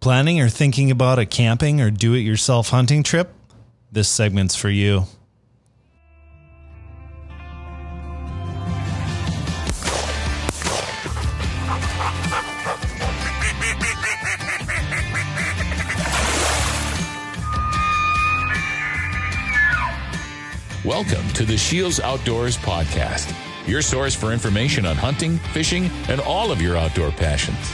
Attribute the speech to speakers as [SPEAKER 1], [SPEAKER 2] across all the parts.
[SPEAKER 1] Planning or thinking about a camping or do it yourself hunting trip? This segment's for you.
[SPEAKER 2] Welcome to the Scheels Outdoors Podcast, your source for information on hunting, fishing, and all of your outdoor passions.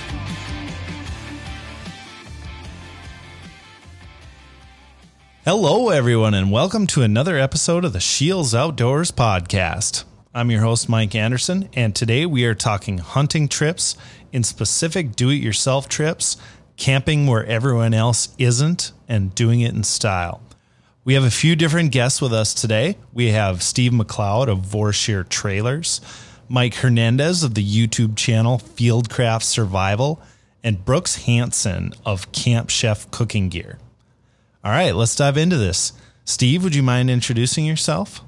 [SPEAKER 1] Hello, everyone, and welcome to another episode of the Scheels Outdoors Podcast. I'm your host, Mike Anderson, and today we are talking hunting trips, in specific do it yourself trips, camping where everyone else isn't, and doing it in style. We have a few different guests with us today. We have Steve McLeod of Vorsheer Trailers, Mike Hernandez of the YouTube channel Fieldcraft Survival, and Brooks Hanson of Camp Chef Cooking Gear. All right, let's dive into this. Steve, would you mind introducing yourself?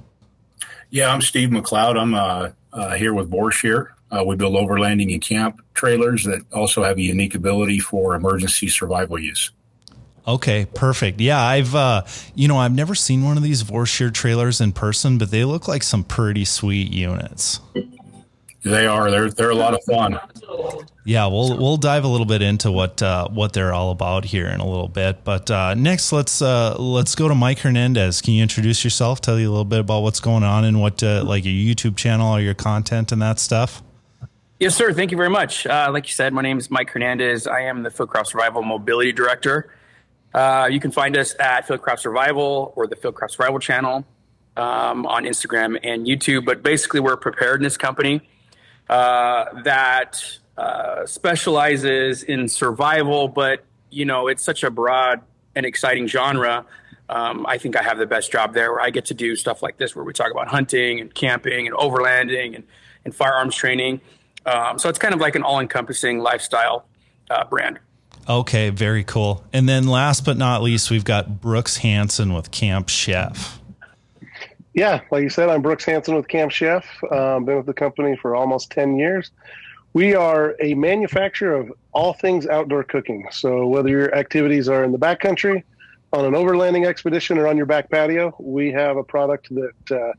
[SPEAKER 3] Yeah, I'm Steve McLeod. I'm uh, uh, here with Vorsheer. Uh, we build overlanding and camp trailers that also have a unique ability for emergency survival use.
[SPEAKER 1] Okay, perfect. Yeah, I've uh, you know I've never seen one of these Vorsheer trailers in person, but they look like some pretty sweet units.
[SPEAKER 3] They are. They're they're a lot of fun.
[SPEAKER 1] Yeah, we'll we'll dive a little bit into what uh, what they're all about here in a little bit. But uh, next, let's uh, let's go to Mike Hernandez. Can you introduce yourself? Tell you a little bit about what's going on and what uh, like your YouTube channel or your content and that stuff.
[SPEAKER 4] Yes, sir. Thank you very much. Uh, like you said, my name is Mike Hernandez. I am the Fieldcraft Survival Mobility Director. Uh, you can find us at Fieldcraft Survival or the Fieldcraft Survival channel um, on Instagram and YouTube. But basically, we're a preparedness company uh, that uh, specializes in survival, but you know it's such a broad and exciting genre. Um, I think I have the best job there, where I get to do stuff like this, where we talk about hunting and camping and overlanding and, and firearms training. Um, so it's kind of like an all-encompassing lifestyle uh, brand.
[SPEAKER 1] Okay, very cool. And then last but not least, we've got Brooks Hanson with Camp Chef.
[SPEAKER 5] Yeah, like you said, I'm Brooks Hanson with Camp Chef. Um, been with the company for almost 10 years. We are a manufacturer of all things outdoor cooking. So whether your activities are in the backcountry, on an overlanding expedition, or on your back patio, we have a product that uh,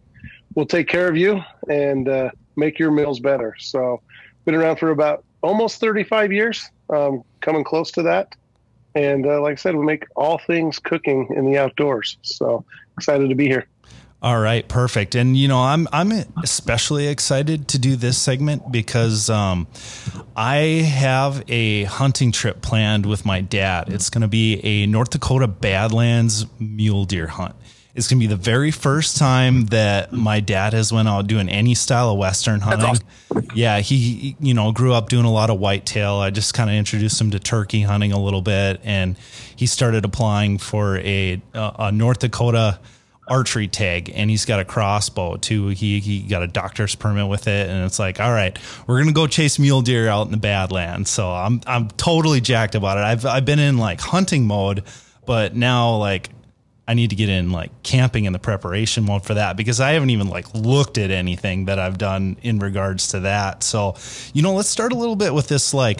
[SPEAKER 5] will take care of you and uh, make your meals better. So been around for about almost 35 years, um, coming close to that. And uh, like I said, we make all things cooking in the outdoors. So excited to be here.
[SPEAKER 1] All right, perfect. And you know, I'm I'm especially excited to do this segment because um, I have a hunting trip planned with my dad. It's going to be a North Dakota Badlands mule deer hunt. It's going to be the very first time that my dad has went out doing any style of western hunting. Awesome. Yeah, he you know grew up doing a lot of whitetail. I just kind of introduced him to turkey hunting a little bit, and he started applying for a a North Dakota archery tag and he's got a crossbow too. He he got a doctor's permit with it and it's like, all right, we're gonna go chase mule deer out in the Badlands. So I'm I'm totally jacked about it. I've I've been in like hunting mode, but now like I need to get in like camping in the preparation mode for that because I haven't even like looked at anything that I've done in regards to that. So, you know, let's start a little bit with this like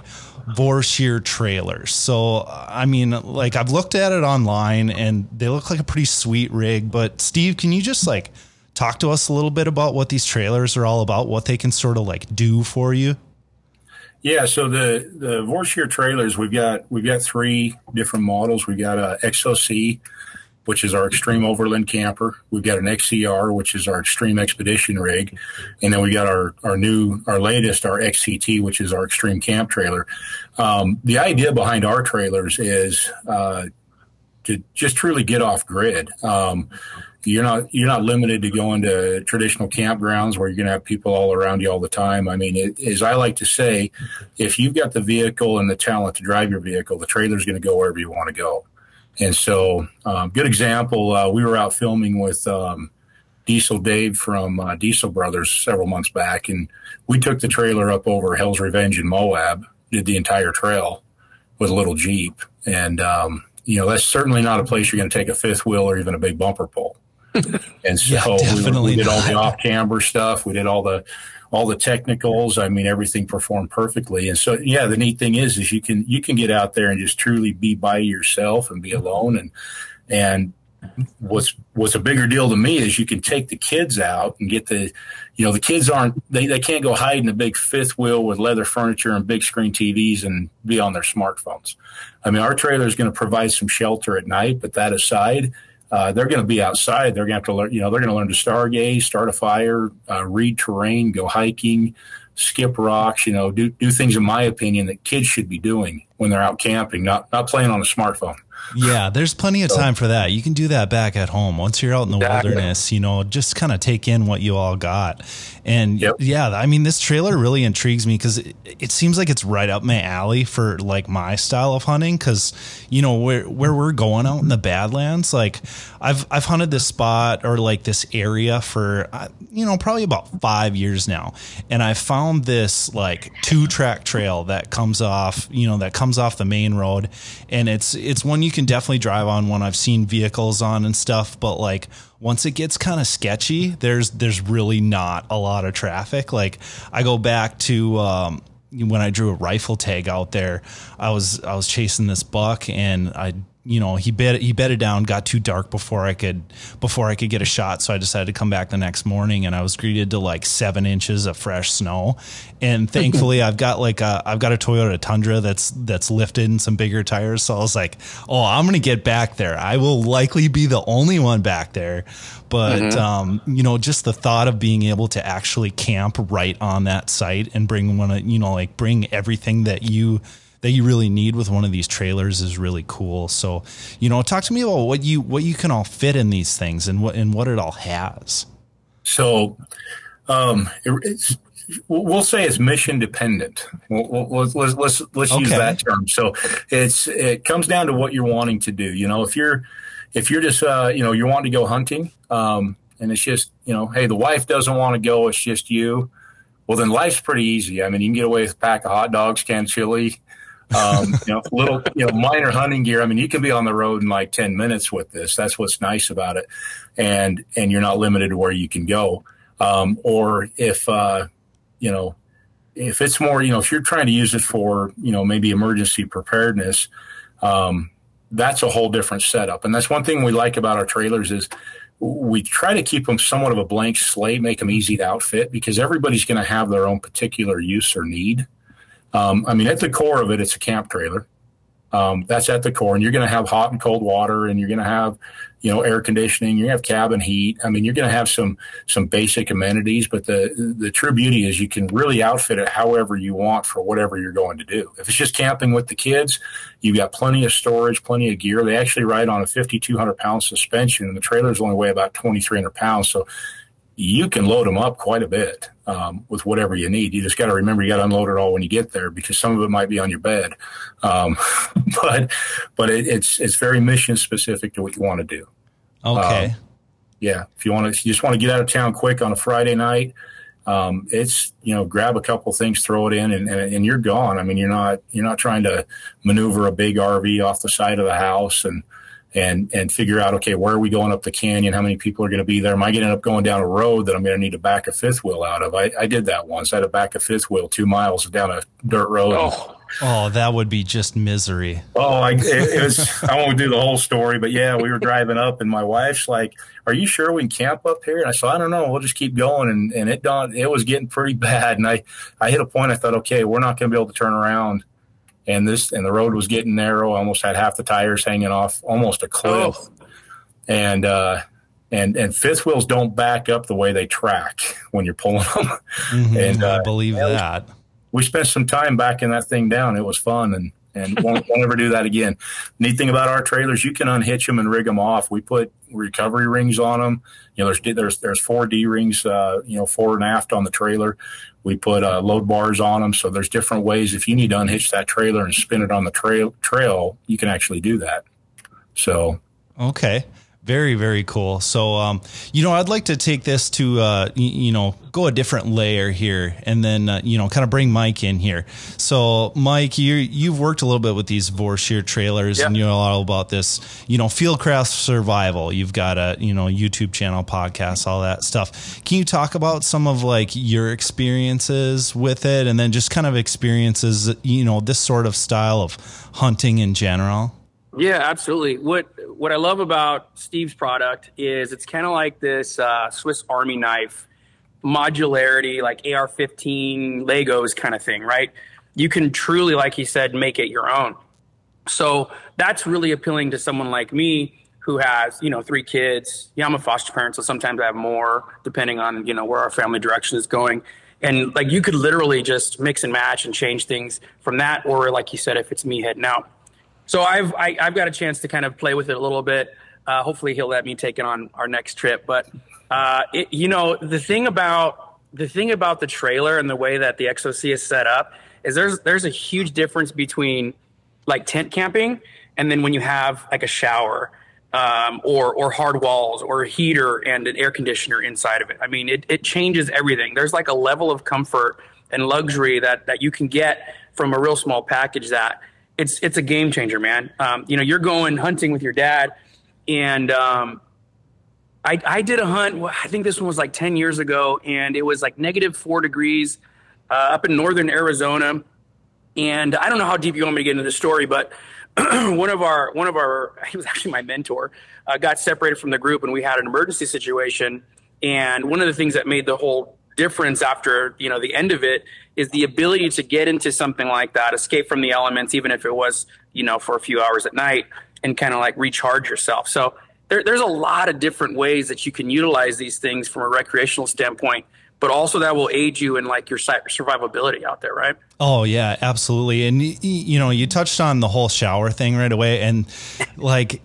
[SPEAKER 1] Vorsheer trailers. So, I mean, like I've looked at it online and they look like a pretty sweet rig. But Steve, can you just like talk to us a little bit about what these trailers are all about, what they can sort of like do for you?
[SPEAKER 3] Yeah, so the the Vorsheer trailers we've got we've got three different models. We've got a XOC, which is our extreme overland camper. We've got an XCR, which is our extreme expedition rig, and then we got our our new our latest our XCT, which is our extreme camp trailer. Um, the idea behind our trailers is uh, to just truly get off grid. Um, you're not you're not limited to going to traditional campgrounds where you're going to have people all around you all the time. I mean, it, as I like to say, if you've got the vehicle and the talent to drive your vehicle, the trailer's going to go wherever you want to go. And so, um, good example. Uh, we were out filming with um, Diesel Dave from uh, Diesel Brothers several months back, and we took the trailer up over Hell's Revenge in Moab, did the entire trail with a little Jeep. And, um, you know, that's certainly not a place you're going to take a fifth wheel or even a big bumper pole. and so
[SPEAKER 1] Yeah,
[SPEAKER 3] we, we did all the off camber stuff. We did all the all the technicals. I mean, everything performed perfectly. And so, yeah, the neat thing is, is you can you can get out there and just truly be by yourself and be alone. And and what's what's a bigger deal to me is you can take the kids out and get the, you know, the kids aren't they they can't go hide in a big fifth wheel with leather furniture and big screen TVs and be on their smartphones. I mean, our trailer is going to provide some shelter at night, but that aside. Uh, they're going to be outside. They're going to have to learn, you know, they're going to learn to stargaze, start a fire, uh, read terrain, go hiking, skip rocks, you know, do, do things, in my opinion, that kids should be doing when they're out camping, not, not playing on a smartphone.
[SPEAKER 1] Yeah, there's plenty of time for that. You can do that back at home. Once you're out in the
[SPEAKER 4] Exactly.
[SPEAKER 1] wilderness, you know, just kind of take in what you all got. And
[SPEAKER 3] Yep.
[SPEAKER 1] yeah, I mean, this trailer really intrigues me because it, it seems like it's right up my alley for like my style of hunting. Because you know where where we're going out in the Badlands, like I've I've hunted this spot or like this area for uh, you know probably about five years now, and I found this like two track trail that comes off you know that comes off the main road, and it's it's one you can definitely drive on. One I've seen vehicles on and stuff, but like once it gets kind of sketchy, there's there's really not a lot of traffic. Like I go back to um, when I drew a rifle tag out there, I was I was chasing this buck and I you know he bed he bedded down got too dark before I could before I could get a shot. So I decided to come back the next morning and I was greeted to like seven inches of fresh snow. And thankfully I've got like a I've got a Toyota Tundra that's that's lifted and some bigger tires. So I was like oh I'm gonna get back there. I will likely be the only one back there. But um, you know just the thought of being able to actually camp right on that site and bring one of you know like bring everything that you that you really need with one of these trailers is really cool so you know talk to me about what you what you can all fit in these things and what and what it all has
[SPEAKER 3] So, um, it, it's, we'll say it's mission dependent. We'll, we'll, let's let's let's, let's use that term. So, it's it comes down to what you're wanting to do. You know, if you're if you're just uh, you know you're wanting to go hunting, um, and it's just you know, hey, the wife doesn't want to go, it's just you. Well, then life's pretty easy. I mean, you can get away with a pack of hot dogs, canned chili, um, you know, little, you know, minor hunting gear. I mean, you can be on the road in like 10 minutes with this. That's what's nice about it. And, and you're not limited to where you can go. Um, or if, uh, you know, if it's more, you know, if you're trying to use it for, you know, maybe emergency preparedness, um, that's a whole different setup. And that's one thing we like about our trailers is we try to keep them somewhat of a blank slate, make them easy to outfit because everybody's going to have their own particular use or need. Um, I mean, at the core of it, it's a camp trailer. Um, that's at the core, and you're going to have hot and cold water, and you're going to have, you know, air conditioning. You're going to have cabin heat. I mean, you're going to have some some basic amenities. But the the true beauty is you can really outfit it however you want for whatever you're going to do. If it's just camping with the kids, you've got plenty of storage, plenty of gear. They actually ride on a 5,200 pound suspension, and the trailers only weigh about 2,300 pounds. So you can load them up quite a bit um, with whatever you need. You just got to remember you got to unload it all when you get there because some of it might be on your bed. Um, but but it, it's it's very mission specific to what you want to do.
[SPEAKER 1] okay
[SPEAKER 3] Yeah, if you want to, if you just want to get out of town quick on a Friday night, um, it's you know grab a couple things, throw it in, and, and and you're gone. I mean, you're not you're not trying to maneuver a big RV off the side of the house and and and figure out okay where are we going up the canyon? How many people are going to be there? Am I going to end up going down a road that I'm going to need to back a fifth wheel out of? I, I did that once. I had to back a fifth wheel two miles down a dirt road.
[SPEAKER 4] Oh,
[SPEAKER 1] oh that would be just misery
[SPEAKER 3] Oh, I, it, it was, I won't do the whole story, but yeah, we were driving up and my wife's like, are you sure we can camp up here? And I said, I don't know. We'll just keep going. And, and it done, it was getting pretty bad. And I, I hit a point. I thought, okay, we're not going to be able to turn around. And this, and the road was getting narrow. I almost had half the tires hanging off almost a cliff.
[SPEAKER 4] Oh.
[SPEAKER 3] And, uh, and, and fifth wheels don't back up the way they track when you're pulling them.
[SPEAKER 1] Mhm,
[SPEAKER 3] And,
[SPEAKER 1] I
[SPEAKER 3] uh,
[SPEAKER 1] believe
[SPEAKER 3] that we spent some time backing that thing down. It was fun and and won't, won't ever do that again. Neat thing about our trailers, you can unhitch them and rig them off. We put recovery rings on them. You know, there's there's there's four D rings, uh, you know, forward and aft on the trailer. We put uh, load bars on them, so there's different ways. If you need to unhitch that trailer and spin it on the trail trail, you can actually do that. So
[SPEAKER 1] Okay. Very, very cool. So, um, you know, I'd like to take this to, uh, you know, go a different layer here and then, uh, you know, kind of bring Mike in here. So, Mike, you you've worked a little bit with these Vorsheer trailers
[SPEAKER 4] Yeah.
[SPEAKER 1] and you know all about this, you know, Fieldcraft Survival. You've got a, you know, YouTube channel, podcast, all that stuff. Can you talk about some of like your experiences with it and then just kind of experiences, you know, this sort of style of hunting in general?
[SPEAKER 4] Yeah, absolutely. What what I love about Steve's product is it's kind of like this uh, Swiss Army knife modularity, like AR-15 Legos kind of thing, right? You can truly, like he said, make it your own. So that's really appealing to someone like me who has, you know, three kids. Yeah, I'm a foster parent, so sometimes I have more depending on, you know, where our family direction is going. And like you could literally just mix and match and change things from that, or like you said, if it's me heading out. So I've I, I've got a chance to kind of play with it a little bit. Uh, hopefully he'll let me take it on our next trip. But uh, it, you know the thing about the thing about the trailer and the way that the XOC is set up is there's there's a huge difference between like tent camping and then when you have like a shower um, or or hard walls or a heater and an air conditioner inside of it. I mean it, it changes everything. There's like a level of comfort and luxury that that you can get from a real small package that it's it's a game changer, man. Um, you know, you're going hunting with your dad, and um, I I did a hunt. I think this one was like ten years ago, and it was like negative four degrees uh, up in northern Arizona. And I don't know how deep you want me to get into the story, but one of our one of our he was actually my mentor uh, got separated from the group, and we had an emergency situation. And one of the things that made the whole difference after you know the end of it is the ability to get into something like that, escape from the elements, even if it was you know for a few hours at night, and kind of like recharge yourself. So there, there's a lot of different ways that you can utilize these things from a recreational standpoint, but also that will aid you in like your survivability out there, right?
[SPEAKER 1] Oh yeah, absolutely. And you know, you touched on the whole shower thing right away, and like,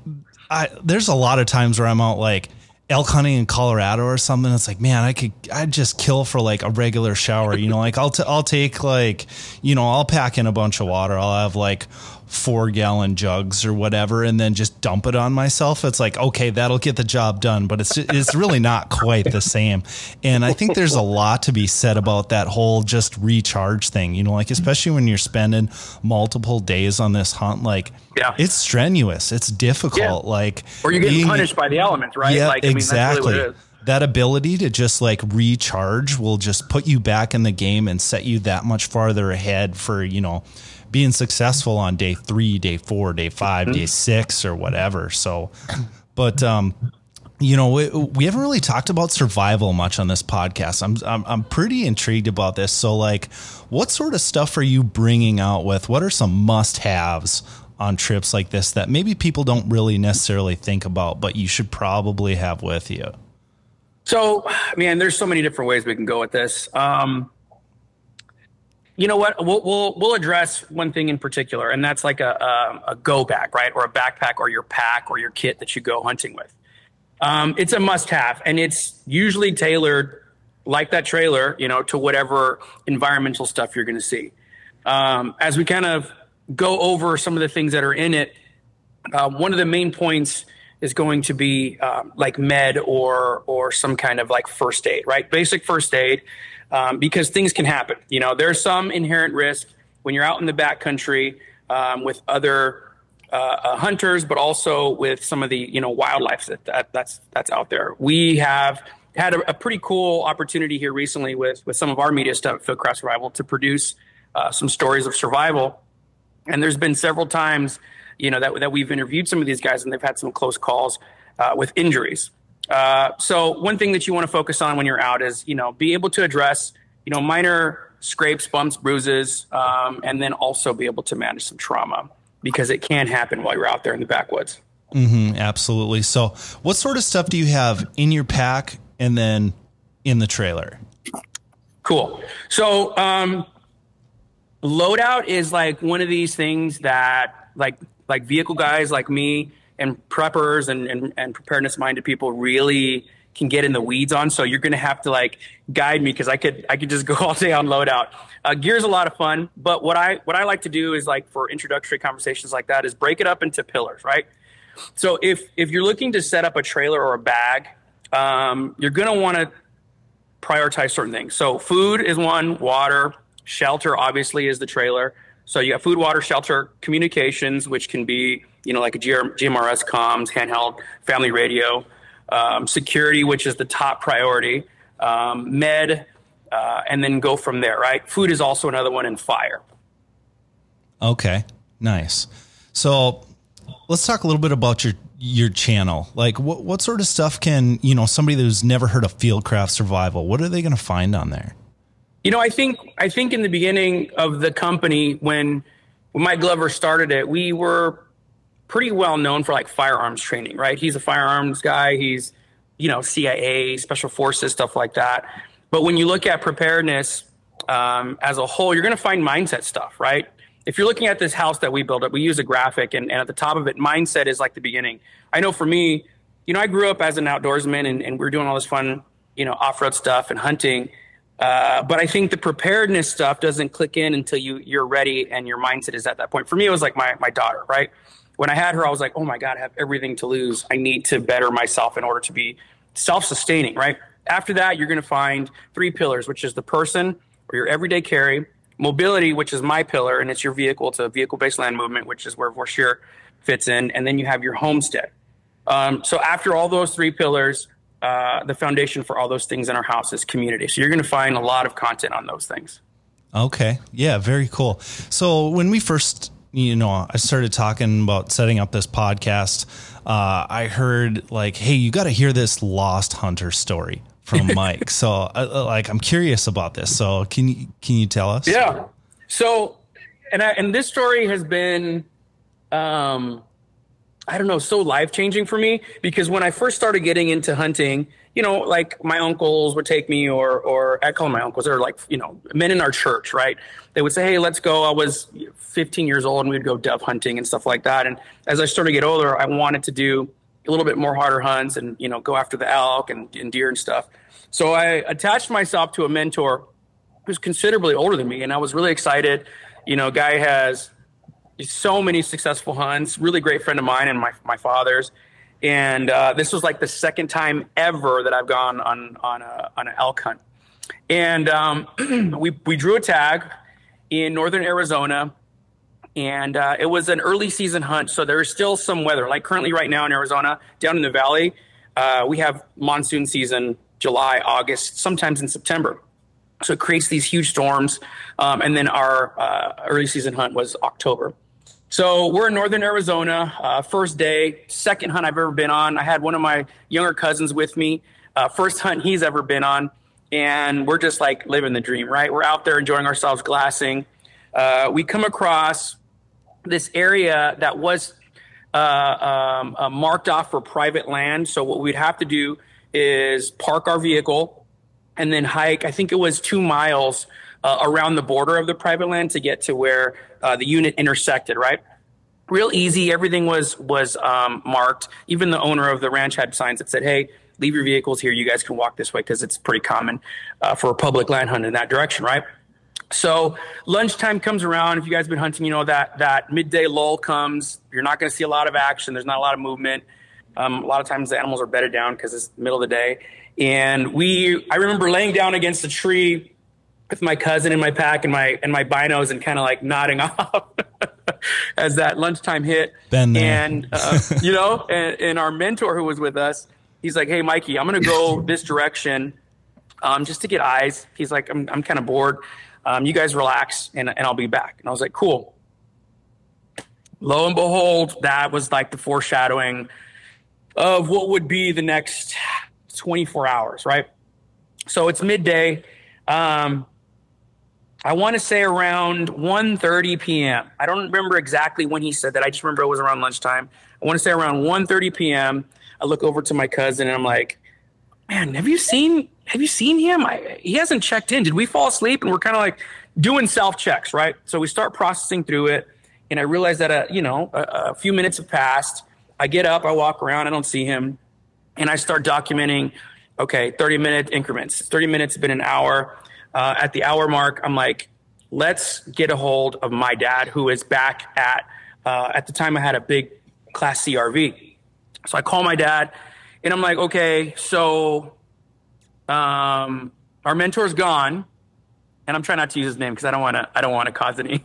[SPEAKER 1] I there's a lot of times where I'm out like elk hunting in Colorado or something. It's like, man, I could I'd just kill for like a regular shower. You know, like I'll t- I'll take like you know I'll pack in a bunch of water. I'll have like four gallon jugs or whatever and then just dump it on myself it's like okay that'll get the job done but it's it's really not quite the same and i think there's a lot to be said about that whole just recharge thing you know like especially when you're spending multiple days on this hunt like
[SPEAKER 4] Yeah.
[SPEAKER 1] it's strenuous it's difficult
[SPEAKER 4] Yeah.
[SPEAKER 1] like
[SPEAKER 4] Or you're getting
[SPEAKER 1] being-
[SPEAKER 4] punished by the elements, right?
[SPEAKER 1] yeah,
[SPEAKER 4] like, I mean,
[SPEAKER 1] exactly.
[SPEAKER 4] Really what it is.
[SPEAKER 1] that ability to just like recharge will just put you back in the game and set you that much farther ahead for, you know, being successful on day three, day four, day 5 day six, or whatever. So, but, um, you know, we, we haven't really talked about survival much on this podcast. I'm, I'm I'm pretty intrigued about this. So, like, what sort of stuff are you bringing out with? What are some must-haves on trips like this that maybe people don't really necessarily think about, but you should probably have with you?
[SPEAKER 4] So, man, there's so many different ways we can go with this. Um, you know what? We'll, we'll we'll address one thing in particular, and that's like a, a a go bag, right, or a backpack, or your pack, or your kit that you go hunting with. Um, it's a must-have, and it's usually tailored like that trailer, you know, to whatever environmental stuff you're going to see. Um, as we kind of go over some of the things that are in it, uh, one of the main points is going to be um, like med or or some kind of like first aid, right? Basic first aid, um, because things can happen. You know, there's some inherent risk when you're out in the backcountry um, with other uh, uh, hunters, but also with some of the you know wildlife that, that that's that's out there. We have had a, a pretty cool opportunity here recently with with some of our media stuff at Fieldcraft Survival to produce uh, some stories of survival and there's been several times, you know, that, that we've interviewed some of these guys and they've had some close calls uh, with injuries. Uh, so one thing that you want to focus on when you're out is, you know, be able to address, you know, minor scrapes, bumps, bruises, um, and then also be able to manage some trauma because it can happen while you're out there in the backwoods.
[SPEAKER 1] Mm, absolutely. So, what sort of stuff do you have in your pack and then in the trailer?
[SPEAKER 4] Cool. So, um, loadout is like one of these things that like like vehicle guys like me and preppers and, and, and preparedness minded people really can get in the weeds on. So you're going to have to like guide me because I could I could just go all day on loadout. Uh, gear's a lot of fun, but what I what I like to do is like for introductory conversations like that is break it up into pillars, right? So if if you're looking to set up a trailer or a bag, um, you're going to want to prioritize certain things. So food is one, water, shelter obviously is the trailer. So you got food, water, shelter, communications, which can be you know like a GMRS comms, handheld, family radio, um, security, which is the top priority, um, med, uh, and then go from there. Right. Food is also another one, and fire.
[SPEAKER 1] Okay, nice. So let's talk a little bit about your your channel. Like what what sort of stuff can, you know, somebody who's never heard of Fieldcraft Survival, what are they going to find on there?
[SPEAKER 4] You know, I think I think in the beginning of the company when when Mike Glover started it, we were pretty well known for like firearms training, right? He's a firearms guy, he's you know, CIA, special forces, stuff like that. But when you look at preparedness um, as a whole, you're going to find mindset stuff, right? if you're looking at this house that we built up, we use a graphic, and, and at the top of it, mindset is like the beginning. I know for me, you know, I grew up as an outdoorsman, and, and we are doing all this fun, you know, off road stuff and hunting. Uh, but I think the preparedness stuff doesn't click in until you you're ready and your mindset is at that point. For me, it was like my my daughter, right? When I had her, I was like, oh my god, I have everything to lose. I need to better myself in order to be self-sustaining, right? After that, you're going to find three pillars, which is the person or your everyday carry, mobility, which is my pillar, and it's your vehicle. A vehicle based land movement, which is where Vorsheer fits in. And then you have your homestead. Um, so after all those three pillars, uh, the foundation for all those things in our house is community. So you're going to find a lot of content on those things.
[SPEAKER 1] Okay. Yeah, very cool. So when we first, you know, I started talking about setting up this podcast, uh, I heard like, hey, you got to hear this lost hunter story from Mike. so, uh, uh, like, I'm curious about this. So, can you can you tell us?
[SPEAKER 4] Yeah. So, and I, and this story has been, um, I don't know, so life changing for me because when I first started getting into hunting, you know, like my uncles would take me, or or I call them my uncles. They're like you know men in our church, right? They would say, "Hey, let's go." I was 15 years old, and we'd go dove hunting and stuff like that. And as I started to get older, I wanted to do a little bit more harder hunts and you know go after the elk and, and deer and stuff. So I attached myself to a mentor who's considerably older than me, and I was really excited. You know, guy has so many successful hunts, really great friend of mine and my my father's. And uh, this was like the second time ever that I've gone on on a on an elk hunt. And um, we we drew a tag in northern Arizona and uh, it was an early season hunt, so there is still some weather. Like currently, right now in Arizona, down in the valley, uh, we have monsoon season, July, August, sometimes in September. So it creates these huge storms, um, and then our uh, early season hunt was October. So we're in northern Arizona. Uh, first day, second hunt I've ever been on. I had one of my younger cousins with me. Uh, first hunt he's ever been on, and we're just like living the dream, right? We're out there enjoying ourselves, glassing. Uh, we come across this area that was uh, um, uh, marked off for private land. So what we'd have to do is park our vehicle and then hike. I think it was two miles uh, around the border of the private land to get to where uh, the unit intersected. Right, real easy. Everything was was um, marked. Even the owner of the ranch had signs that said, "Hey." Leave your vehicles here. You guys can walk this way because it's pretty common uh, for a public land hunt in that direction, right? So lunchtime comes around. If you guys have been hunting, you know that that midday lull comes. You're not going to see a lot of action. There's not a lot of movement. Um, a lot of times the animals are bedded down because it's the middle of the day. And we, I remember laying down against a tree with my cousin in my pack and my and my binos and kind of like nodding off as that lunchtime hit.
[SPEAKER 1] Been.
[SPEAKER 4] And uh, you know, and, and, our mentor who was with us, he's like, "Hey, Mikey, I'm going to go this direction." Um, just to get eyes. He's like, I'm, I'm kind of bored um, you guys relax and, and I'll be back. And I was like, cool. Lo and behold, that was like the foreshadowing of what would be the next 24 hours, right? So it's midday. Um, I want to say around 1.30 p.m. I don't remember exactly when he said that. I just remember it was around lunchtime. I want to say around 1.30 p.m. I look over to my cousin and I'm like, man, have you seen have you seen him? I, he hasn't checked in. Did we fall asleep? And we're kind of like doing self checks, right? So we start processing through it, and I realize that uh, you know a, a few minutes have passed. I get up, I walk around, I don't see him, and I start documenting. Okay, thirty minute increments. Thirty minutes have been an hour. Uh, at the hour mark, I'm like, let's get a hold of my dad, who is back at. Uh, at the time, I had a big Class C RV. So I call my dad, and I'm like, okay, so um, our mentor's gone, and I'm trying not to use his name because I don't want to. I don't want to cause any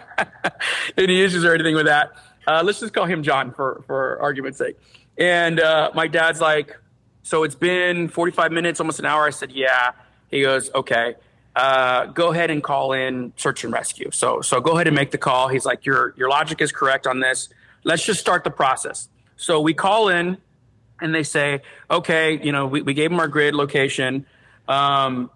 [SPEAKER 4] any issues or anything with that. Uh, let's just call him John for for argument's sake. And uh, my dad's like, so it's been 45 minutes, almost an hour. I said, yeah. He goes, okay. Uh, go ahead and call in search and rescue. So so go ahead and make the call. He's like, your your logic is correct on this. Let's just start the process. So we call in, and they say, okay, you know, we, we gave them our grid location. Um,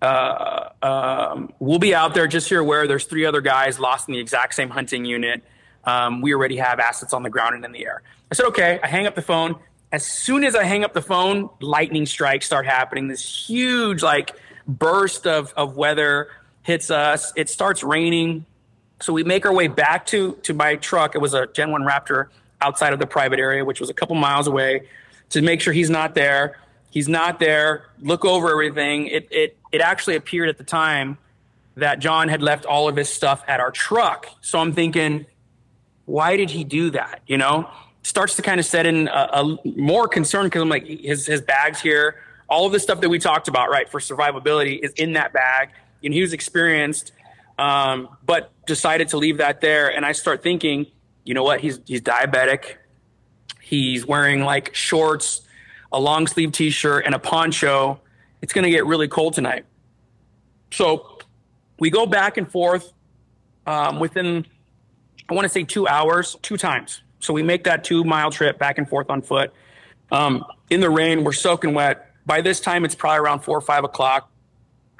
[SPEAKER 4] uh, um, we'll be out there. Just so you're aware, there's three other guys lost in the exact same hunting unit. Um, we already have assets on the ground and in the air. I said, okay. I hang up the phone. As soon as I hang up the phone, lightning strikes start happening. This huge like burst of of weather hits us. It starts raining. So we make our way back to to my truck. It was a Gen 1 Raptor outside of the private area, which was a couple miles away, to make sure he's not there. He's not there. Look over everything. It it it actually appeared at the time that John had left all of his stuff at our truck. So I'm thinking, why did he do that? You know, starts to kind of set in a, a more concern because I'm like, his his bags here, all of the stuff that we talked about, right, for survivability is in that bag. And he was experienced, um, but decided to leave that there. And I start thinking, you know what? He's he's diabetic. He's wearing like shorts, a long sleeve t-shirt, and a poncho. It's going to get really cold tonight. So we go back and forth um, within, I want to say two hours, two times. So we make that two mile trip back and forth on foot. Um, in the rain, we're soaking wet. By this time, it's probably around four or five o'clock.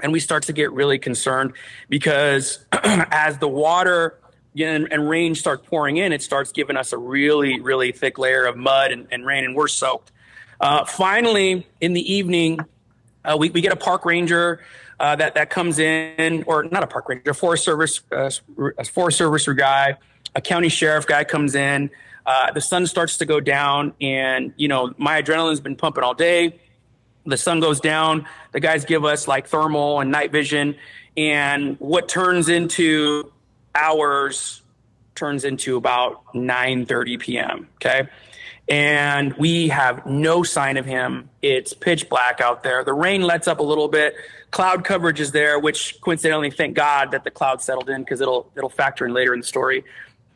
[SPEAKER 4] And we start to get really concerned because as the water and, and, rain starts pouring in, it starts giving us a really, really thick layer of mud and, and rain, and we're soaked. Uh, finally, in the evening, uh, we, we get a park ranger uh, that that comes in, or not a park ranger, a forest service, uh, a forest servicer guy, a county sheriff guy comes in. Uh, the sun starts to go down, and you know my adrenaline's been pumping all day. The sun goes down. The guys give us like thermal and night vision, and what turns into hours turns into about 9:30 p.m. Okay, and we have no sign of him. It's pitch black out there. The rain lets up a little bit. Cloud coverage is there, which coincidentally, thank God that the cloud settled in because it'll it'll factor in later in the story.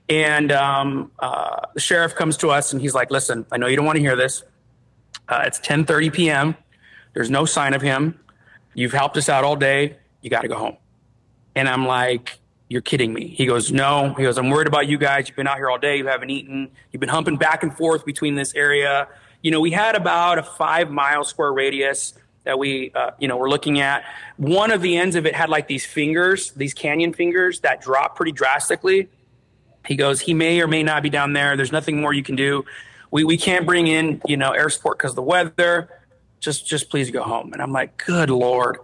[SPEAKER 4] And um, uh, the sheriff comes to us and he's like, "Listen, I know you don't want to hear this. Uh, it's 10:30 p.m. There's no sign of him. You've helped us out all day. You got to go home." And I'm like, you're kidding me. He goes, no. He goes, I'm worried about you guys. You've been out here all day. You haven't eaten. You've been humping back and forth between this area. You know, we had about a five mile square radius that we, uh, you know, we're looking at. One of the ends of it had like these fingers, these canyon fingers that drop pretty drastically. He goes, he may or may not be down there. There's nothing more you can do. We, we can't bring in, you know, air support because of the weather. Just, just please go home. And I'm like, good Lord.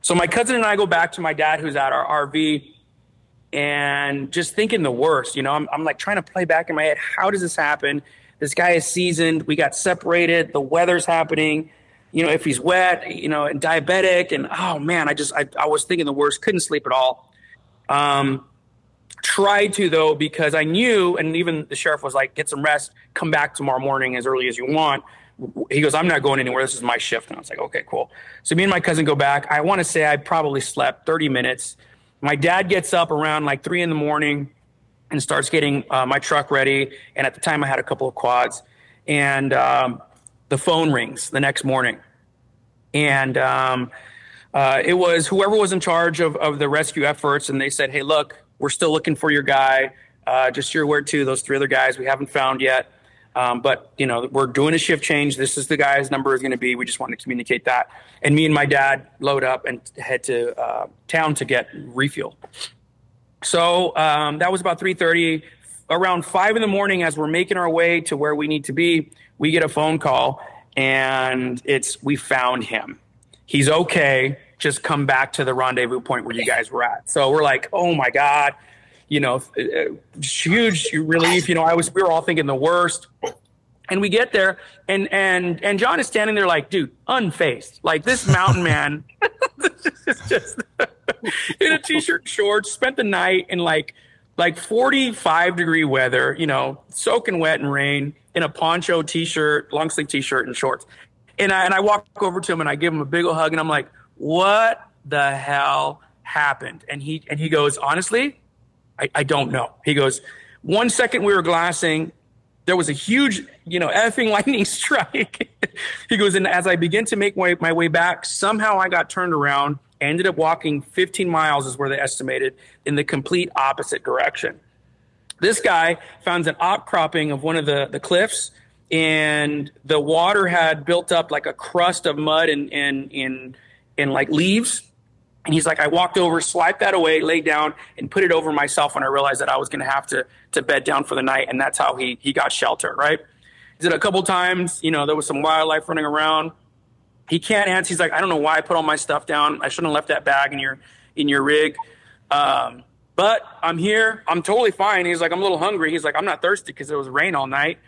[SPEAKER 4] So my cousin and I go back to my dad, who's at our RV and just thinking the worst. You know, I'm, I'm like trying to play back in my head. How does this happen? This guy is seasoned. We got separated. The weather's happening. You know, if he's wet, you know, and diabetic, and oh man, I just I, I was thinking the worst. Couldn't sleep at all. Um, tried to though because I knew, and even the sheriff was like, "Get some rest. Come back tomorrow morning as early as you want." He goes, "I'm not going anywhere. This is my shift." And I was like, "Okay, cool." So me and my cousin go back. I want to say I probably slept 30 minutes my dad gets up around like three in the morning and starts getting uh, my truck ready. And at the time, I had a couple of quads, and um, the phone rings the next morning, and um, uh, it was whoever was in charge of, of the rescue efforts, and they said, "Hey, look, we're still looking for your guy. Uh, just your word too. Those three other guys we haven't found yet." Um, but you know, we're doing a shift change. This is the guy's number is going to be. We just want to communicate that. And me and my dad load up and head to uh, town to get refuel. So um, that was about three thirty. Around five in the morning, as we're making our way to where we need to be, we get a phone call, and it's we found him. He's okay. Just come back to the rendezvous point where you guys were at. So we're like, oh my god you know, uh, huge relief. You know, I was, we were all thinking the worst. And we get there, and and and John is standing there like, dude, unfazed, like this mountain man, in a t-shirt, shorts, spent the night in like like 45 degree weather, you know, soaking wet and rain, in a poncho t-shirt, long sleeve t-shirt and shorts. And I, and I walk over to him and I give him a big old hug and I'm like, what the hell happened? And he, and he goes, honestly, I, I don't know. He goes, one second we were glassing, there was a huge, you know, effing lightning strike. he goes, and as I begin to make my, my way back, somehow I got turned around, ended up walking 15 miles is where they estimated in the complete opposite direction. This guy found an outcropping of one of the, the cliffs and the water had built up like a crust of mud and, and, and, and like leaves and he's like, I walked over, swiped that away, laid down, and put it over myself when I realized that I was going to have to to bed down for the night, and that's how he he got shelter. Right? Did a couple times. You know, there was some wildlife running around. He can't answer. He's like, I don't know why I put all my stuff down. I shouldn't have left that bag in your in your rig. Um, but I'm here. I'm totally fine. He's like, I'm a little hungry. He's like, I'm not thirsty because it was rain all night.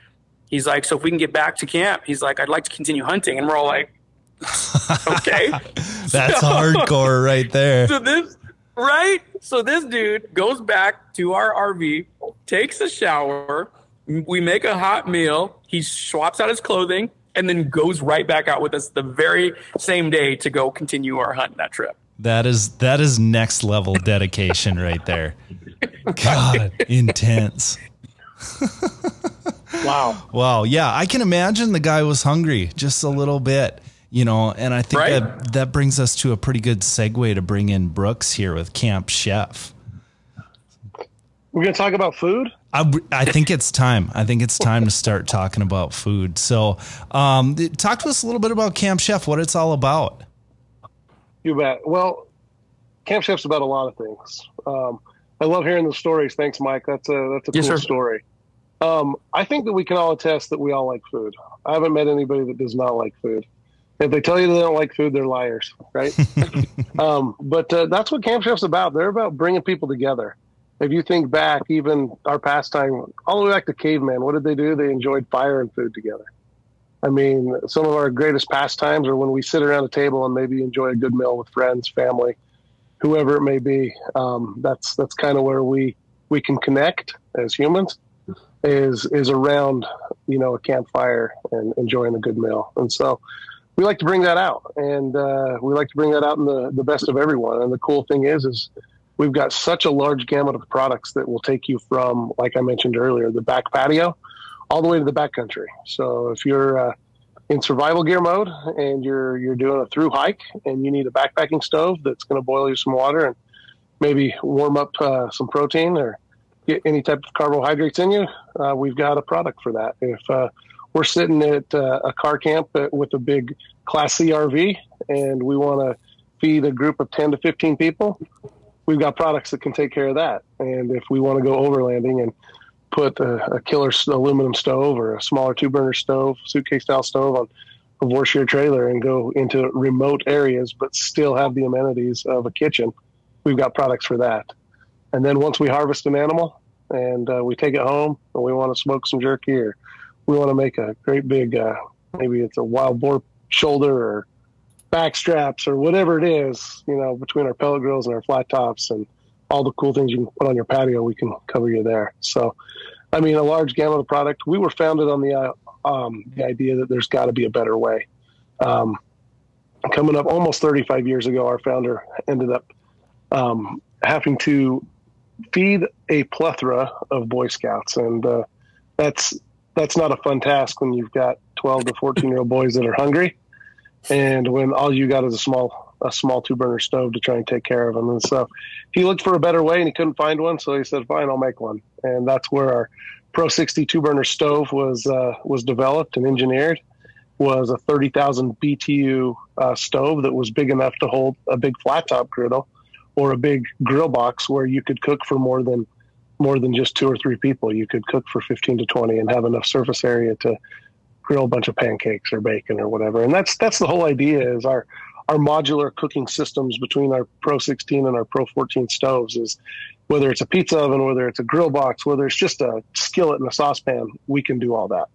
[SPEAKER 4] He's like, so if we can get back to camp, he's like, I'd like to continue hunting. And we're all like, okay.
[SPEAKER 1] That's so, hardcore right there.
[SPEAKER 4] So this right? So this dude goes back to our RV, takes a shower, we make a hot meal, he swaps out his clothing, and then goes right back out with us the very same day to go continue our hunt that trip.
[SPEAKER 1] That is that is next level dedication right there. God, intense.
[SPEAKER 5] wow.
[SPEAKER 1] Wow. Yeah, I can imagine the guy was hungry just a little bit you know, and I think right. that that brings us to a pretty good segue to bring in Brooks here with Camp Chef.
[SPEAKER 5] We're going to talk about food.
[SPEAKER 1] I, I think it's time. I think it's time to start talking about food. So, um, talk to us a little bit about Camp Chef, what it's all about.
[SPEAKER 5] You bet. Well, Camp Chef's about a lot of things. Um, I love hearing the stories. Thanks, Mike. That's a that's a yes, cool sir. story. Um, I think that we can all attest that we all like food. I haven't met anybody that does not like food if they tell you they don't like food, they're liars, right? um, but uh, that's what Camp Chef's about. They're about bringing people together. If you think back, even our pastime, all the way back to caveman, what did they do? They enjoyed fire and food together. I mean, some of our greatest pastimes are when we sit around a table and maybe enjoy a good meal with friends, family, whoever it may be. Um, that's that's kind of where we we can connect as humans is is around you know a campfire and enjoying a good meal. And so we like to bring that out, and uh, we like to bring that out in the, the best of everyone. And the cool thing is, is we've got such a large gamut of products that will take you from, like I mentioned earlier, the back patio, all the way to the back country. So if you're uh, in survival gear mode and you're you're doing a through hike and you need a backpacking stove that's going to boil you some water and maybe warm up uh, some protein or get any type of carbohydrates in you, uh, we've got a product for that. If uh, we're sitting at uh, a car camp with a big Class C RV, and we want to feed a group of 10 to 15 people. We've got products that can take care of that. And if we want to go overlanding and put a, a killer aluminum stove or a smaller two burner stove, suitcase style stove on a Vorsheer trailer and go into remote areas, but still have the amenities of a kitchen, we've got products for that. And then once we harvest an animal and uh, we take it home and we want to smoke some jerky or we want to make a great big, uh, maybe it's a wild boar shoulder or back straps or whatever it is, you know, between our pellet grills and our flat tops and all the cool things you can put on your patio, we can cover you there. So, I mean, a large gamut of product. We were founded on the uh, um, the idea that there's got to be a better way. Um, coming up almost 35 years ago, our founder ended up um, having to feed a plethora of Boy Scouts, and uh, that's that's not a fun task when you've got 12 to 14 year old boys that are hungry and when all you got is a small a small two burner stove to try and take care of them and so he looked for a better way and he couldn't find one so he said fine i'll make one. And that's where our pro 62 burner stove was uh, was developed and engineered. Was a 30,000 BTU uh, stove that was big enough to hold a big flat top griddle or a big grill box where you could cook for more than more than just two or three people. You could cook for 15 to 20 and have enough surface area to grill a bunch of pancakes or bacon or whatever. And that's that's the whole idea is our our modular cooking systems between our Pro 16 and our Pro 14 stoves is whether it's a pizza oven, whether it's a grill box, whether it's just a skillet and a saucepan, we can do all that.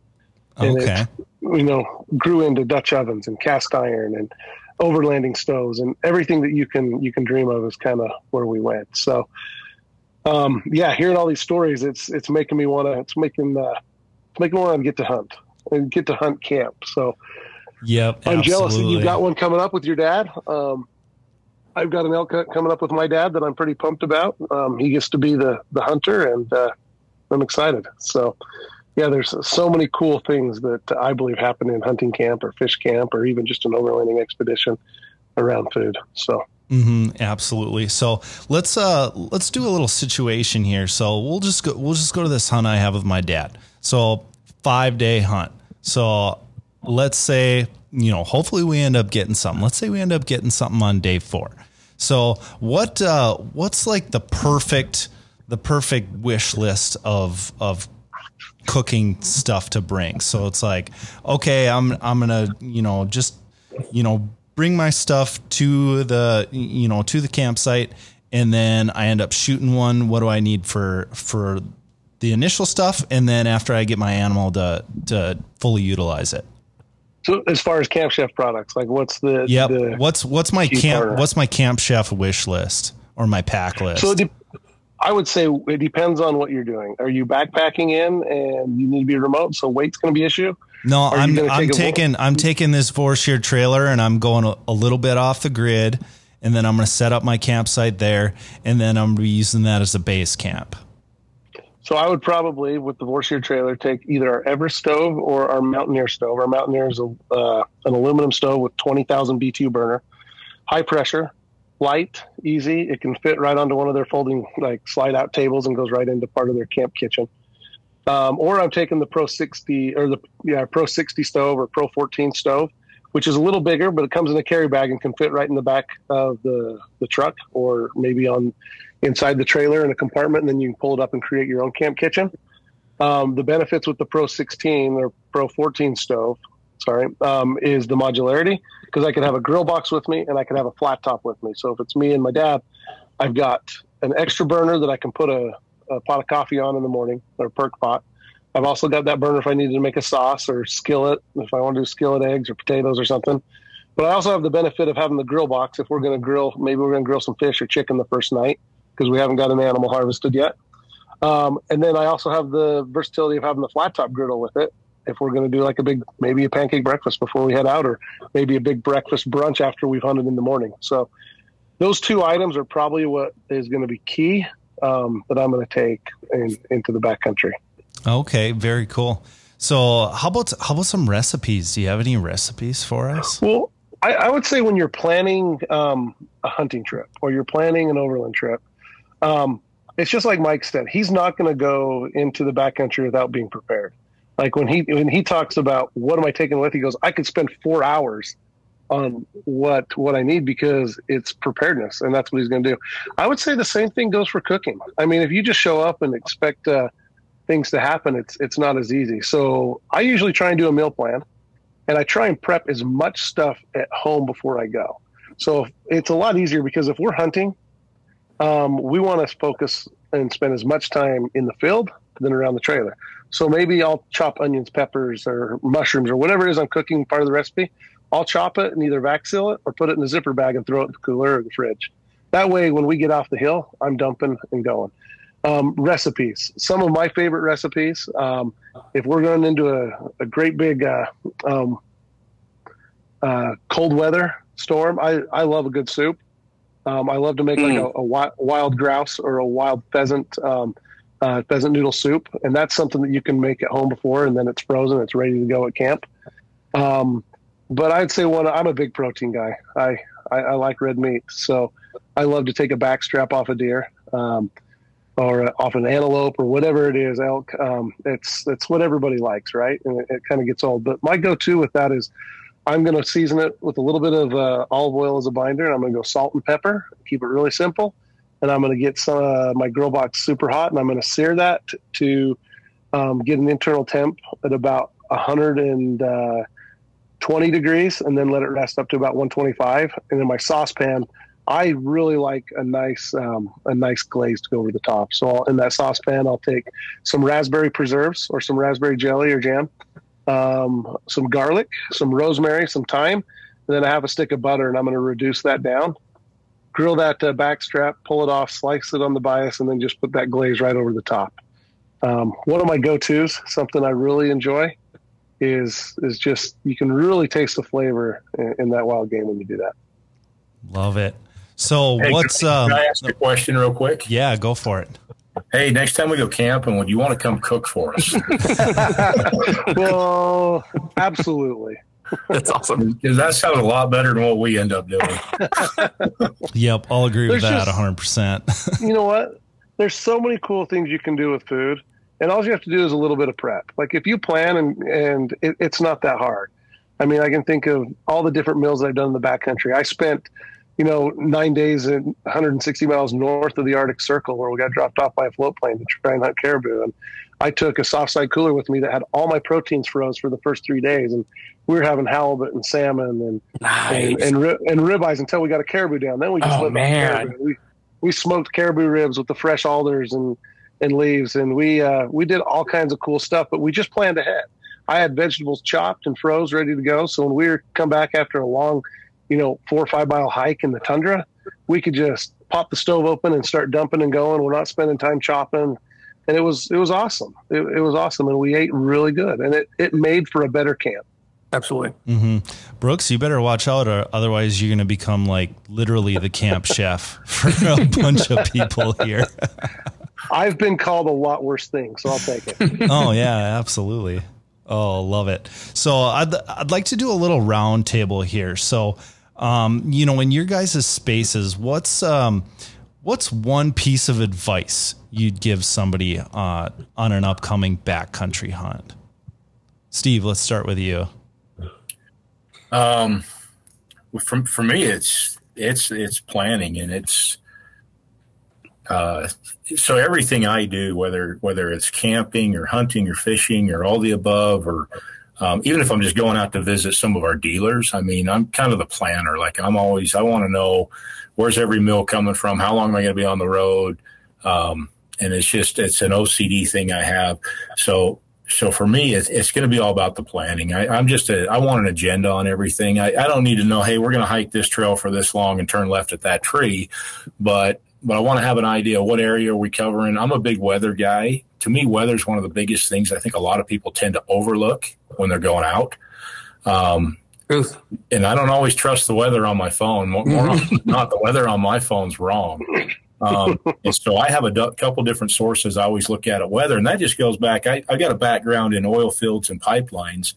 [SPEAKER 5] And
[SPEAKER 1] okay.
[SPEAKER 5] It, you know, grew into Dutch ovens and cast iron and overlanding stoves and everything that you can you can dream of is kind of where we went. So um, yeah, hearing all these stories, it's it's making me want to. It's making uh, it's making me want to get to hunt and get to hunt camp. So,
[SPEAKER 1] yep,
[SPEAKER 5] I'm jealous that you've got one coming up with your dad. Um, I've got an elk hunt coming up with my dad that I'm pretty pumped about. Um, he gets to be the the hunter, and uh, I'm excited. So, yeah, there's so many cool things that I believe happen in hunting camp or fish camp or even just an overlanding expedition around food. So.
[SPEAKER 1] Mm-hmm, absolutely. So let's uh let's do a little situation here. So we'll just go we'll just go to this hunt I have with my dad. So five day hunt. So let's say you know hopefully we end up getting something. Let's say we end up getting something on day four. So what uh what's like the perfect the perfect wish list of of cooking stuff to bring. So it's like, okay, I'm I'm gonna you know just you know bring my stuff to the you know to the campsite, and then I end up shooting one. What do I need for for the initial stuff, and then after I get my animal to to fully utilize it.
[SPEAKER 5] So as far as Camp Chef products, like what's the yeah
[SPEAKER 1] what's what's my camp what's my Camp Chef wish list or my pack list?
[SPEAKER 5] So I would say it depends on what you're doing. Are you backpacking in and you need to be remote, so weight's going to be an issue?
[SPEAKER 1] No, I'm I'm taking I'm taking this Vorsheer trailer and I'm going a, a, little bit off the grid, and then I'm going to set up my campsite there, and then I'm using that as a base camp.
[SPEAKER 5] So I would probably, with the Vorsheer trailer, take either our Everest stove or our Mountaineer stove. Our Mountaineer is a, uh, an aluminum stove with 20,000 BTU burner, high pressure, light, easy. It can fit right onto one of their folding like slide out tables and goes right into part of their camp kitchen. Um, or I'm taking the Pro 60 or the yeah Pro 60 stove or Pro 14 stove, which is a little bigger, but it comes in a carry bag and can fit right in the back of the the truck or maybe on inside the trailer in a compartment, and then you can pull it up and create your own camp kitchen. Um, the benefits with the Pro 16 or Pro 14 stove, sorry, um, is the modularity because I can have a grill box with me and I can have a flat top with me. So if it's me and my dad, I've got an extra burner that I can put a, a pot of coffee on in the morning or a perk pot. I've also got that burner if I needed to make a sauce or skillet, if I want to do skillet eggs or potatoes or something. But I also have the benefit of having the grill box if we're going to grill, maybe we're going to grill some fish or chicken the first night because we haven't got an animal harvested yet. Um, and then I also have the versatility of having the flat top griddle with it if we're going to do like a big, maybe a pancake breakfast before we head out, or maybe a big breakfast brunch after we've hunted in the morning. So those two items are probably what is going to be key um, that I'm going to take in, into the backcountry.
[SPEAKER 1] Okay, very cool. So how about how about some recipes? Do you have any recipes for us?
[SPEAKER 5] Well, I, I would say when you're planning um, a hunting trip or you're planning an overland trip, um, it's just like Mike said. He's not going to go into the backcountry without being prepared. Like when he when he talks about what am I taking with, he goes, I could spend four hours on what what I need because it's preparedness, and that's what he's going to do. I would say the same thing goes for cooking. I mean, if you just show up and expect uh, things to happen, it's it's not as easy. So I usually try and do a meal plan, and I try and prep as much stuff at home before I go. So it's a lot easier because if we're hunting, um, we want to focus and spend as much time in the field than around the trailer. So maybe I'll chop onions, peppers, or mushrooms, or whatever it is I'm cooking part of the recipe. I'll chop it and either vac seal it or put it in a zipper bag and throw it in the cooler or the fridge. That way, when we get off the hill, I'm dumping and going. Um, recipes. Some of my favorite recipes. Um, if we're going into a, a great big uh, um, uh, cold weather storm, I, I love a good soup. Um, I love to make like a, a, wild grouse or a wild pheasant um, uh, pheasant noodle soup, and that's something that you can make at home before, and then it's frozen, it's ready to go at camp. Um, but I'd say one, I'm a big protein guy. I, I, I like red meat, so I love to take a backstrap off a deer, um, or off an antelope, or whatever it is, elk. Um, it's it's what everybody likes, right? And it, it kind of gets old. But my go-to with that is I'm going to season it with a little bit of uh, olive oil as a binder, and I'm going to go salt and pepper. Keep it really simple, and I'm going to get some uh, my grill box super hot, and I'm going to sear that to um, get an internal temp at about 120 uh, degrees, and then let it rest up to about 125. And in my saucepan, I really like a nice um, a nice glaze to go over the top. So I'll, in that saucepan, I'll take some raspberry preserves or some raspberry jelly or jam um, some garlic, some rosemary, some thyme, and then I have a stick of butter, and I'm going to reduce that down. Grill that uh, back strap, pull it off, slice it on the bias, and then just put that glaze right over the top. Um, one of my go-tos, something I really enjoy, is is just you can really taste the flavor in, in that wild game when you do that.
[SPEAKER 1] Love it. So
[SPEAKER 3] Hey,
[SPEAKER 1] what's
[SPEAKER 3] can,
[SPEAKER 1] um?
[SPEAKER 3] can I ask a question real quick?
[SPEAKER 1] Yeah, go for it.
[SPEAKER 3] Hey, next time we go camping, would you want to come cook for us?
[SPEAKER 5] well, absolutely.
[SPEAKER 4] That's awesome.
[SPEAKER 3] Because that sounds a lot better than what we end up doing.
[SPEAKER 1] Yep, I'll agree with
[SPEAKER 5] There's
[SPEAKER 1] that
[SPEAKER 5] just-
[SPEAKER 1] 100. percent
[SPEAKER 5] you know what? There's so many cool things you can do with food, and all you have to do is a little bit of prep. Like if you plan and and it, it's not that hard. I mean, I can think of all the different meals that I've done in the backcountry. I spent, you know, nine days in 160 miles north of the Arctic Circle, where we got dropped off by a float plane to try and hunt caribou. And I took a soft side cooler with me that had all my proteins froze for the first three days, and we were having halibut and salmon and
[SPEAKER 4] Nice.
[SPEAKER 5] and and, ri- and ribeyes until we got a caribou down. Then we just
[SPEAKER 4] Oh, man.
[SPEAKER 5] We we smoked caribou ribs with the fresh alders and and leaves, and we uh, we did all kinds of cool stuff. But we just planned ahead. I had vegetables chopped and froze, ready to go. So when we were come back after a long, you know, four or five mile hike in the tundra, we could just pop the stove open and start dumping and going. We're not spending time chopping. And it was it was awesome. It, it was awesome, and we ate really good, and it, it made for a better camp.
[SPEAKER 4] Absolutely.
[SPEAKER 1] mm-hmm. Brooks, you better watch out, or otherwise you're going to become like literally the camp chef for a bunch of people here.
[SPEAKER 5] I've been called a lot worse things, so I'll take it.
[SPEAKER 1] oh yeah, absolutely. Oh, love it. So I'd I'd like to do a little round table here. So, um, you know, in your guys' spaces, what's um, what's one piece of advice you'd give somebody uh, on an upcoming backcountry hunt? Steve, let's start with you.
[SPEAKER 3] Um, for for me, it's it's it's planning and it's uh, so everything I do, whether whether it's camping or hunting or fishing or all the above, or um, even if I'm just going out to visit some of our dealers, I mean, I'm kind of the planner. Like I'm always, I want to know where's every meal coming from, how long am I going to be on the road, um, and it's just it's an OCD thing I have. So so for me, it's, it's going to be all about the planning. I, I'm just a, I want an agenda on everything. I, I don't need to know, hey, we're going to hike this trail for this long and turn left at that tree, but but I want to have an idea what area are we covering. I'm a big weather guy. To me, weather is one of the biggest things I think a lot of people tend to overlook when they're going out. Um,
[SPEAKER 4] Truth.
[SPEAKER 3] and I don't always trust the weather on my phone. More, more not, the weather on my phone's wrong. Um, and so I have a couple different sources I always look at at weather, and that just goes back. I, I've got a background in oil fields and pipelines,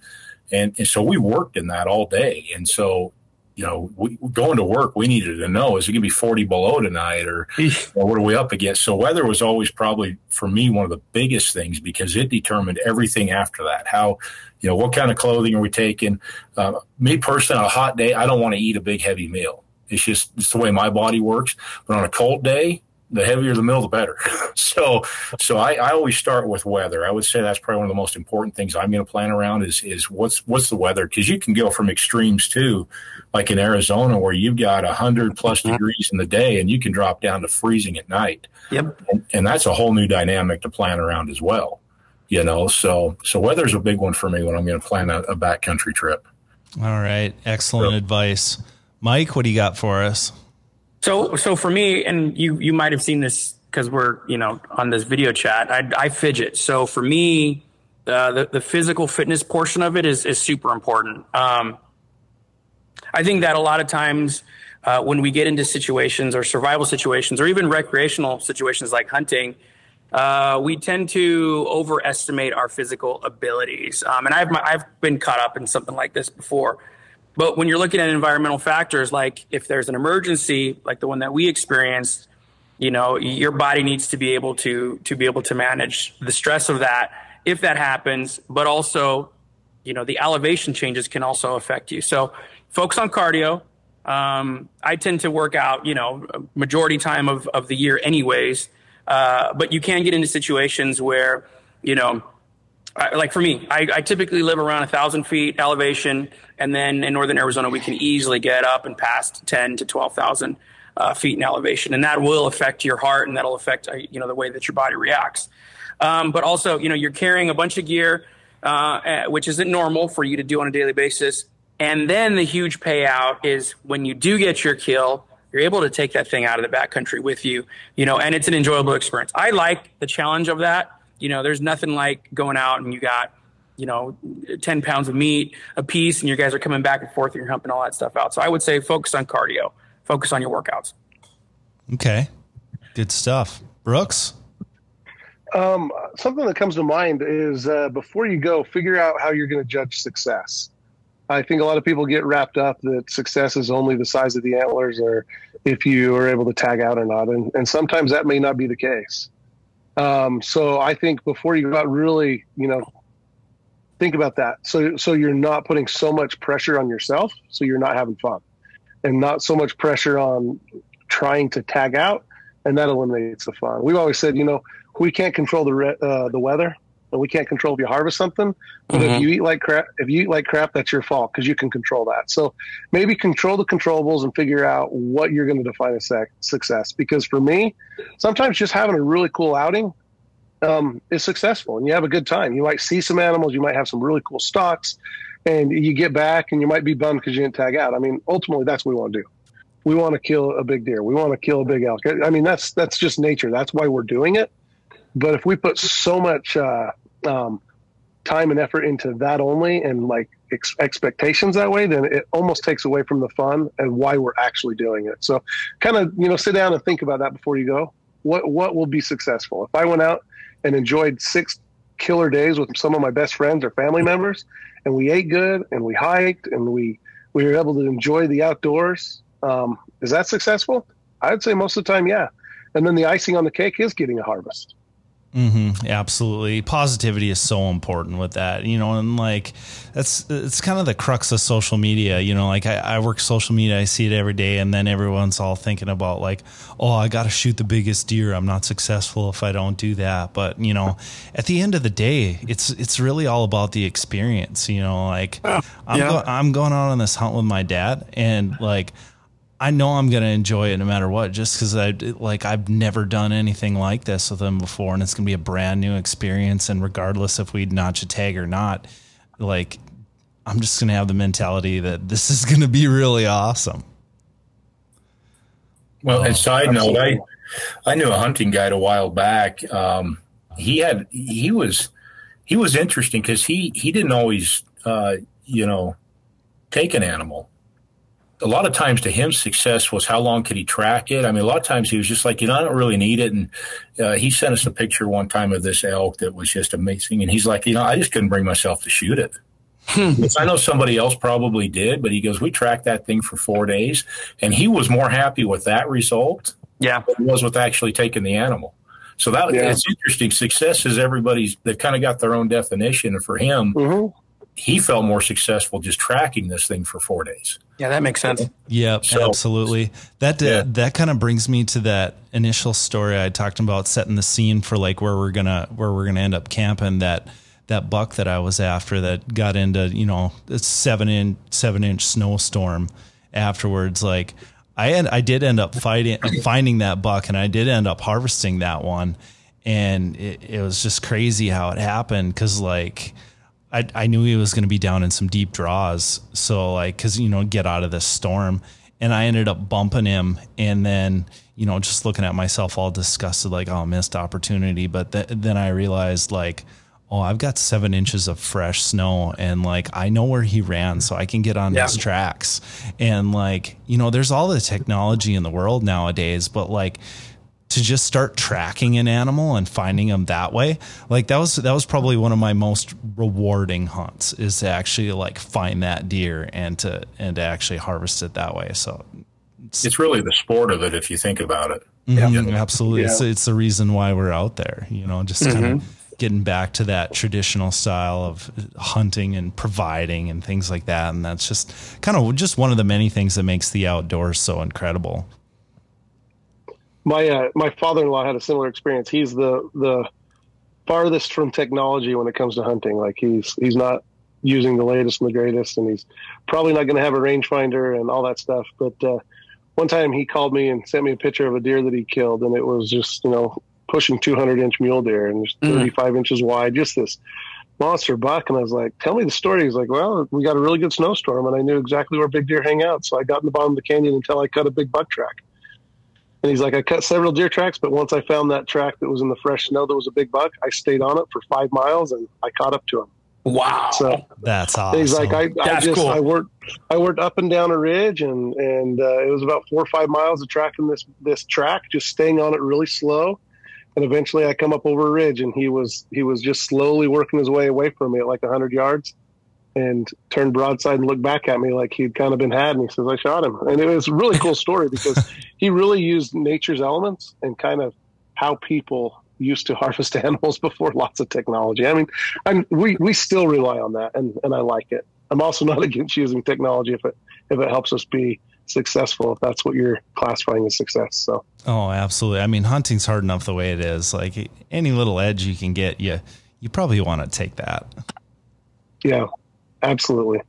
[SPEAKER 3] and, and so we worked in that all day. And so, you know, we, going to work, we needed to know is it going to be 40 below tonight, or, or what are we up against? So weather was always probably for me one of the biggest things because it determined everything after that. How, you know, what kind of clothing are we taking? Uh, me personally, on a hot day, I don't want to eat a big heavy meal. It's just it's the way my body works. But on a cold day, the heavier the meal, the better. so, so I, I always start with weather. I would say that's probably one of the most important things I'm going to plan around is is what's what's the weather because you can go from extremes too, like in Arizona where you've got a hundred plus mm-hmm. degrees in the day and you can drop down to freezing at night,
[SPEAKER 4] Yep.
[SPEAKER 3] and, and that's a whole new dynamic to plan around as well. You know, so so weather's a big one for me when I'm going to plan a, a backcountry trip.
[SPEAKER 1] All right, excellent advice, Mike. What do you got for us?
[SPEAKER 4] So, so for me, and you, you might have seen this because we're, you know, on this video chat. I, I fidget. So for me, uh, the the physical fitness portion of it is is super important. Um, I think that a lot of times uh, when we get into situations or survival situations or even recreational situations like hunting, uh, we tend to overestimate our physical abilities. Um, and I've I've been caught up in something like this before. But when you're looking at environmental factors, like if there's an emergency, like the one that we experienced, you know, your body needs to be able to to be able to manage the stress of that if that happens. But also, you know, the elevation changes can also affect you. So focus on cardio. Um, I tend to work out, you know, majority time of, of the year anyways. Uh, but you can get into situations where, you know, like for me, I, I typically live around a thousand feet elevation, and then in northern Arizona, we can easily get up and past ten to twelve thousand uh, feet in elevation, and that will affect your heart, and that'll affect uh, you know the way that your body reacts. Um, but also, you know, you're carrying a bunch of gear, uh, eh, which isn't normal for you to do on a daily basis. And then the huge payout is when you do get your kill, you're able to take that thing out of the backcountry with you, you know, and it's an enjoyable experience. I like the challenge of that. You know, there's nothing like going out and you got, you know, 10 pounds of meat a piece and you guys are coming back and forth and you're humping all that stuff out. So I would say focus on cardio, focus on your workouts.
[SPEAKER 1] Okay. Good stuff. Brooks?
[SPEAKER 5] Um, something that comes to mind is uh, before you go, figure out how you're going to judge success. I think a lot of people get wrapped up that success is only the size of the antlers or if you are able to tag out or not. And, and sometimes that may not be the case. Um, so I think before you go out, really, you know, think about that. So, so you're not putting so much pressure on yourself. So you're not having fun and not so much pressure on trying to tag out. And that eliminates the fun. We've always said, you know, we can't control the, re- uh, the weather and we can't control if you harvest something. But mm-hmm. if you eat like crap, if you eat like crap, that's your fault because you can control that. So maybe control the controllables and figure out what you're going to define as success. Because for me, sometimes just having a really cool outing um, is successful, and you have a good time. You might see some animals, you might have some really cool stocks, and you get back and you might be bummed because you didn't tag out. I mean, ultimately, that's what we want to do. We want to kill a big deer. We want to kill a big elk. I mean, that's that's just nature. That's why we're doing it. But if we put so much uh, um, time and effort into that only and like ex- expectations that way, then it almost takes away from the fun and why we're actually doing it. So, kind of you know, sit down and think about that before you go. What what will be successful? If I went out and enjoyed six killer days with some of my best friends or family members, and we ate good and we hiked and we we were able to enjoy the outdoors, um, is that successful? I'd say most of the time, yeah. And then the icing on the cake is getting a harvest.
[SPEAKER 1] Mm-hmm. Absolutely. Positivity is so important with that, you know, and like that's it's kind of the crux of social media, you know, like I, I work social media, I see it every day, and then everyone's all thinking about like, oh, I got to shoot the biggest deer. I'm not successful if I don't do that. But you know, at the end of the day, it's it's really all about the experience, you know. Like I'm go, I'm going out on this hunt with my dad, and like I know I'm going to enjoy it no matter what, just because I like I've never done anything like this with them before, and it's going to be a brand new experience. And regardless if we notch a tag or not, like I'm just going to have the mentality that this is going to be really awesome.
[SPEAKER 3] Well, and side note, I I knew a hunting guide a while back. Um, he had he was he was interesting because he he didn't always uh, you know take an animal a lot of times to him, success was how long could he track it. I mean, a lot of times he was just like, you know, I don't really need it. And uh, he sent us a picture one time of this elk that was just amazing. And he's like, you know, I just couldn't bring myself to shoot it. Hmm. I know somebody else probably did, but he goes, we tracked that thing for four days, and he was more happy with that result,
[SPEAKER 4] yeah,
[SPEAKER 3] than he was with actually taking the animal. So that yeah. it's interesting. Success is everybody's. They've kind of got their own definition, and for him,
[SPEAKER 5] mm-hmm
[SPEAKER 3] he felt more successful just tracking this thing for four days.
[SPEAKER 4] Yeah, that makes sense.
[SPEAKER 1] Yep, so, absolutely. That uh, yeah. that kind of brings me to that initial story I talked about, setting the scene for like where we're gonna where we're gonna end up camping. That that buck that I was after that got into you know a seven inch seven inch snowstorm afterwards. Like I had, I did end up fighting finding that buck, and I did end up harvesting that one, and it, it was just crazy how it happened because like I, I knew he was going to be down in some deep draws. So like, cause you know, get out of this storm and I ended up bumping him and then, you know, just looking at myself all disgusted, like, oh, missed opportunity. But th- then I realized like, oh, I've got seven inches of fresh snow and like I know where he ran, so I can get on yeah. his tracks. And like, you know, there's all the technology in the world nowadays, but like to just start tracking an animal and finding them that way. Like that was that was probably one of my most rewarding hunts is to actually like find that deer and to and to actually harvest it that way. So
[SPEAKER 3] it's, it's really the sport of it if you think about it.
[SPEAKER 1] Mm-hmm, yeah. absolutely. Yeah. It's, it's the reason why we're out there you know just mm-hmm. kind of getting back to that traditional style of hunting and providing and things like that. And that's just kind of just one of the many things that makes the outdoors so incredible
[SPEAKER 5] my uh, my father-in-law had a similar experience. He's the the farthest from technology when it comes to hunting. Like he's he's not using the latest and the greatest, and he's probably not going to have a rangefinder and all that stuff. But uh, one time he called me and sent me a picture of a deer that he killed, and it was just you know pushing 200 inch mule deer and just mm. 35 mm. inches wide, just this monster buck. And I was like, "Tell me the story." He's like, "Well, we got a really good snowstorm, and I knew exactly where big deer hang out, so I got in the bottom of the canyon until I cut a big buck track." And he's like, I cut several deer tracks, but once I found that track that was in the fresh snow that was a big buck, I stayed on it for five miles and I caught up to him.
[SPEAKER 4] Wow.
[SPEAKER 5] So
[SPEAKER 1] That's awesome.
[SPEAKER 5] he's like, I, I just
[SPEAKER 4] cool.
[SPEAKER 5] I worked I worked up and down a ridge and and uh, it was about four or five miles of tracking this this track, just staying on it really slow. And eventually, I come up over a ridge, and he was he was just slowly working his way away from me at like hundred yards, and turned broadside and looked back at me like he'd kind of been had. And he says, "I shot him," and it was a really cool story because he really used nature's elements and kind of how people used to harvest animals before lots of technology. I mean, I'm, we we still rely on that, and and I like it. I'm also not against using technology if it if it helps us be successful. If that's what you're classifying as success, so.
[SPEAKER 1] Oh, absolutely. I mean, hunting's hard enough the way it is. Like any little edge you can get, you you probably want to take that.
[SPEAKER 5] Yeah, absolutely.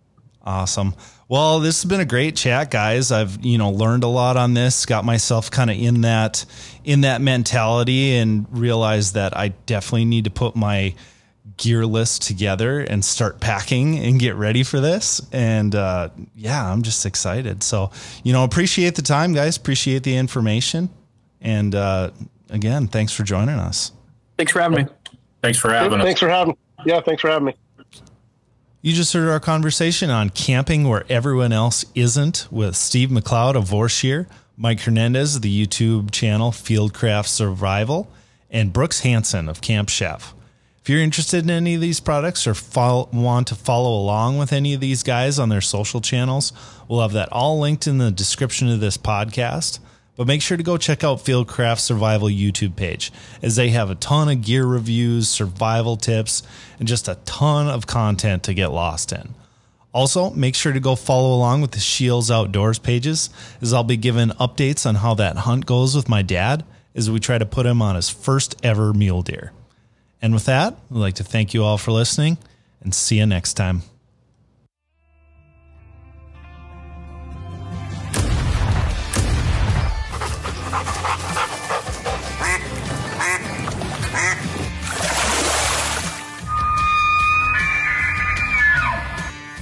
[SPEAKER 1] Awesome. Well, this has been a great chat, guys. I've you know learned a lot on this. Got myself kind of in that in that mentality, and realized that I definitely need to put my gear list together and start packing and get ready for this. And uh, yeah, I'm just excited. So you know, appreciate the time, guys. Appreciate the information. And uh, again, thanks for joining us.
[SPEAKER 4] Thanks for having me.
[SPEAKER 3] Thanks for having us.
[SPEAKER 5] Thanks for having. Yeah, thanks for having me.
[SPEAKER 1] You just heard our conversation on camping where everyone else isn't with Steve McLeod of Vorsheer, Mike Hernandez of the YouTube channel Fieldcraft Survival, and Brooks Hansen of Camp Chef. If you're interested in any of these products or follow, want to follow along with any of these guys on their social channels, we'll have that all linked in the description of this podcast. But make sure to go check out Fieldcraft Survival YouTube page as they have a ton of gear reviews, survival tips, and just a ton of content to get lost in. Also, make sure to go follow along with the Scheels Outdoors pages as I'll be giving updates on how that hunt goes with my dad as we try to put him on his first ever mule deer. And with that, I'd like to thank you all for listening and see you next time.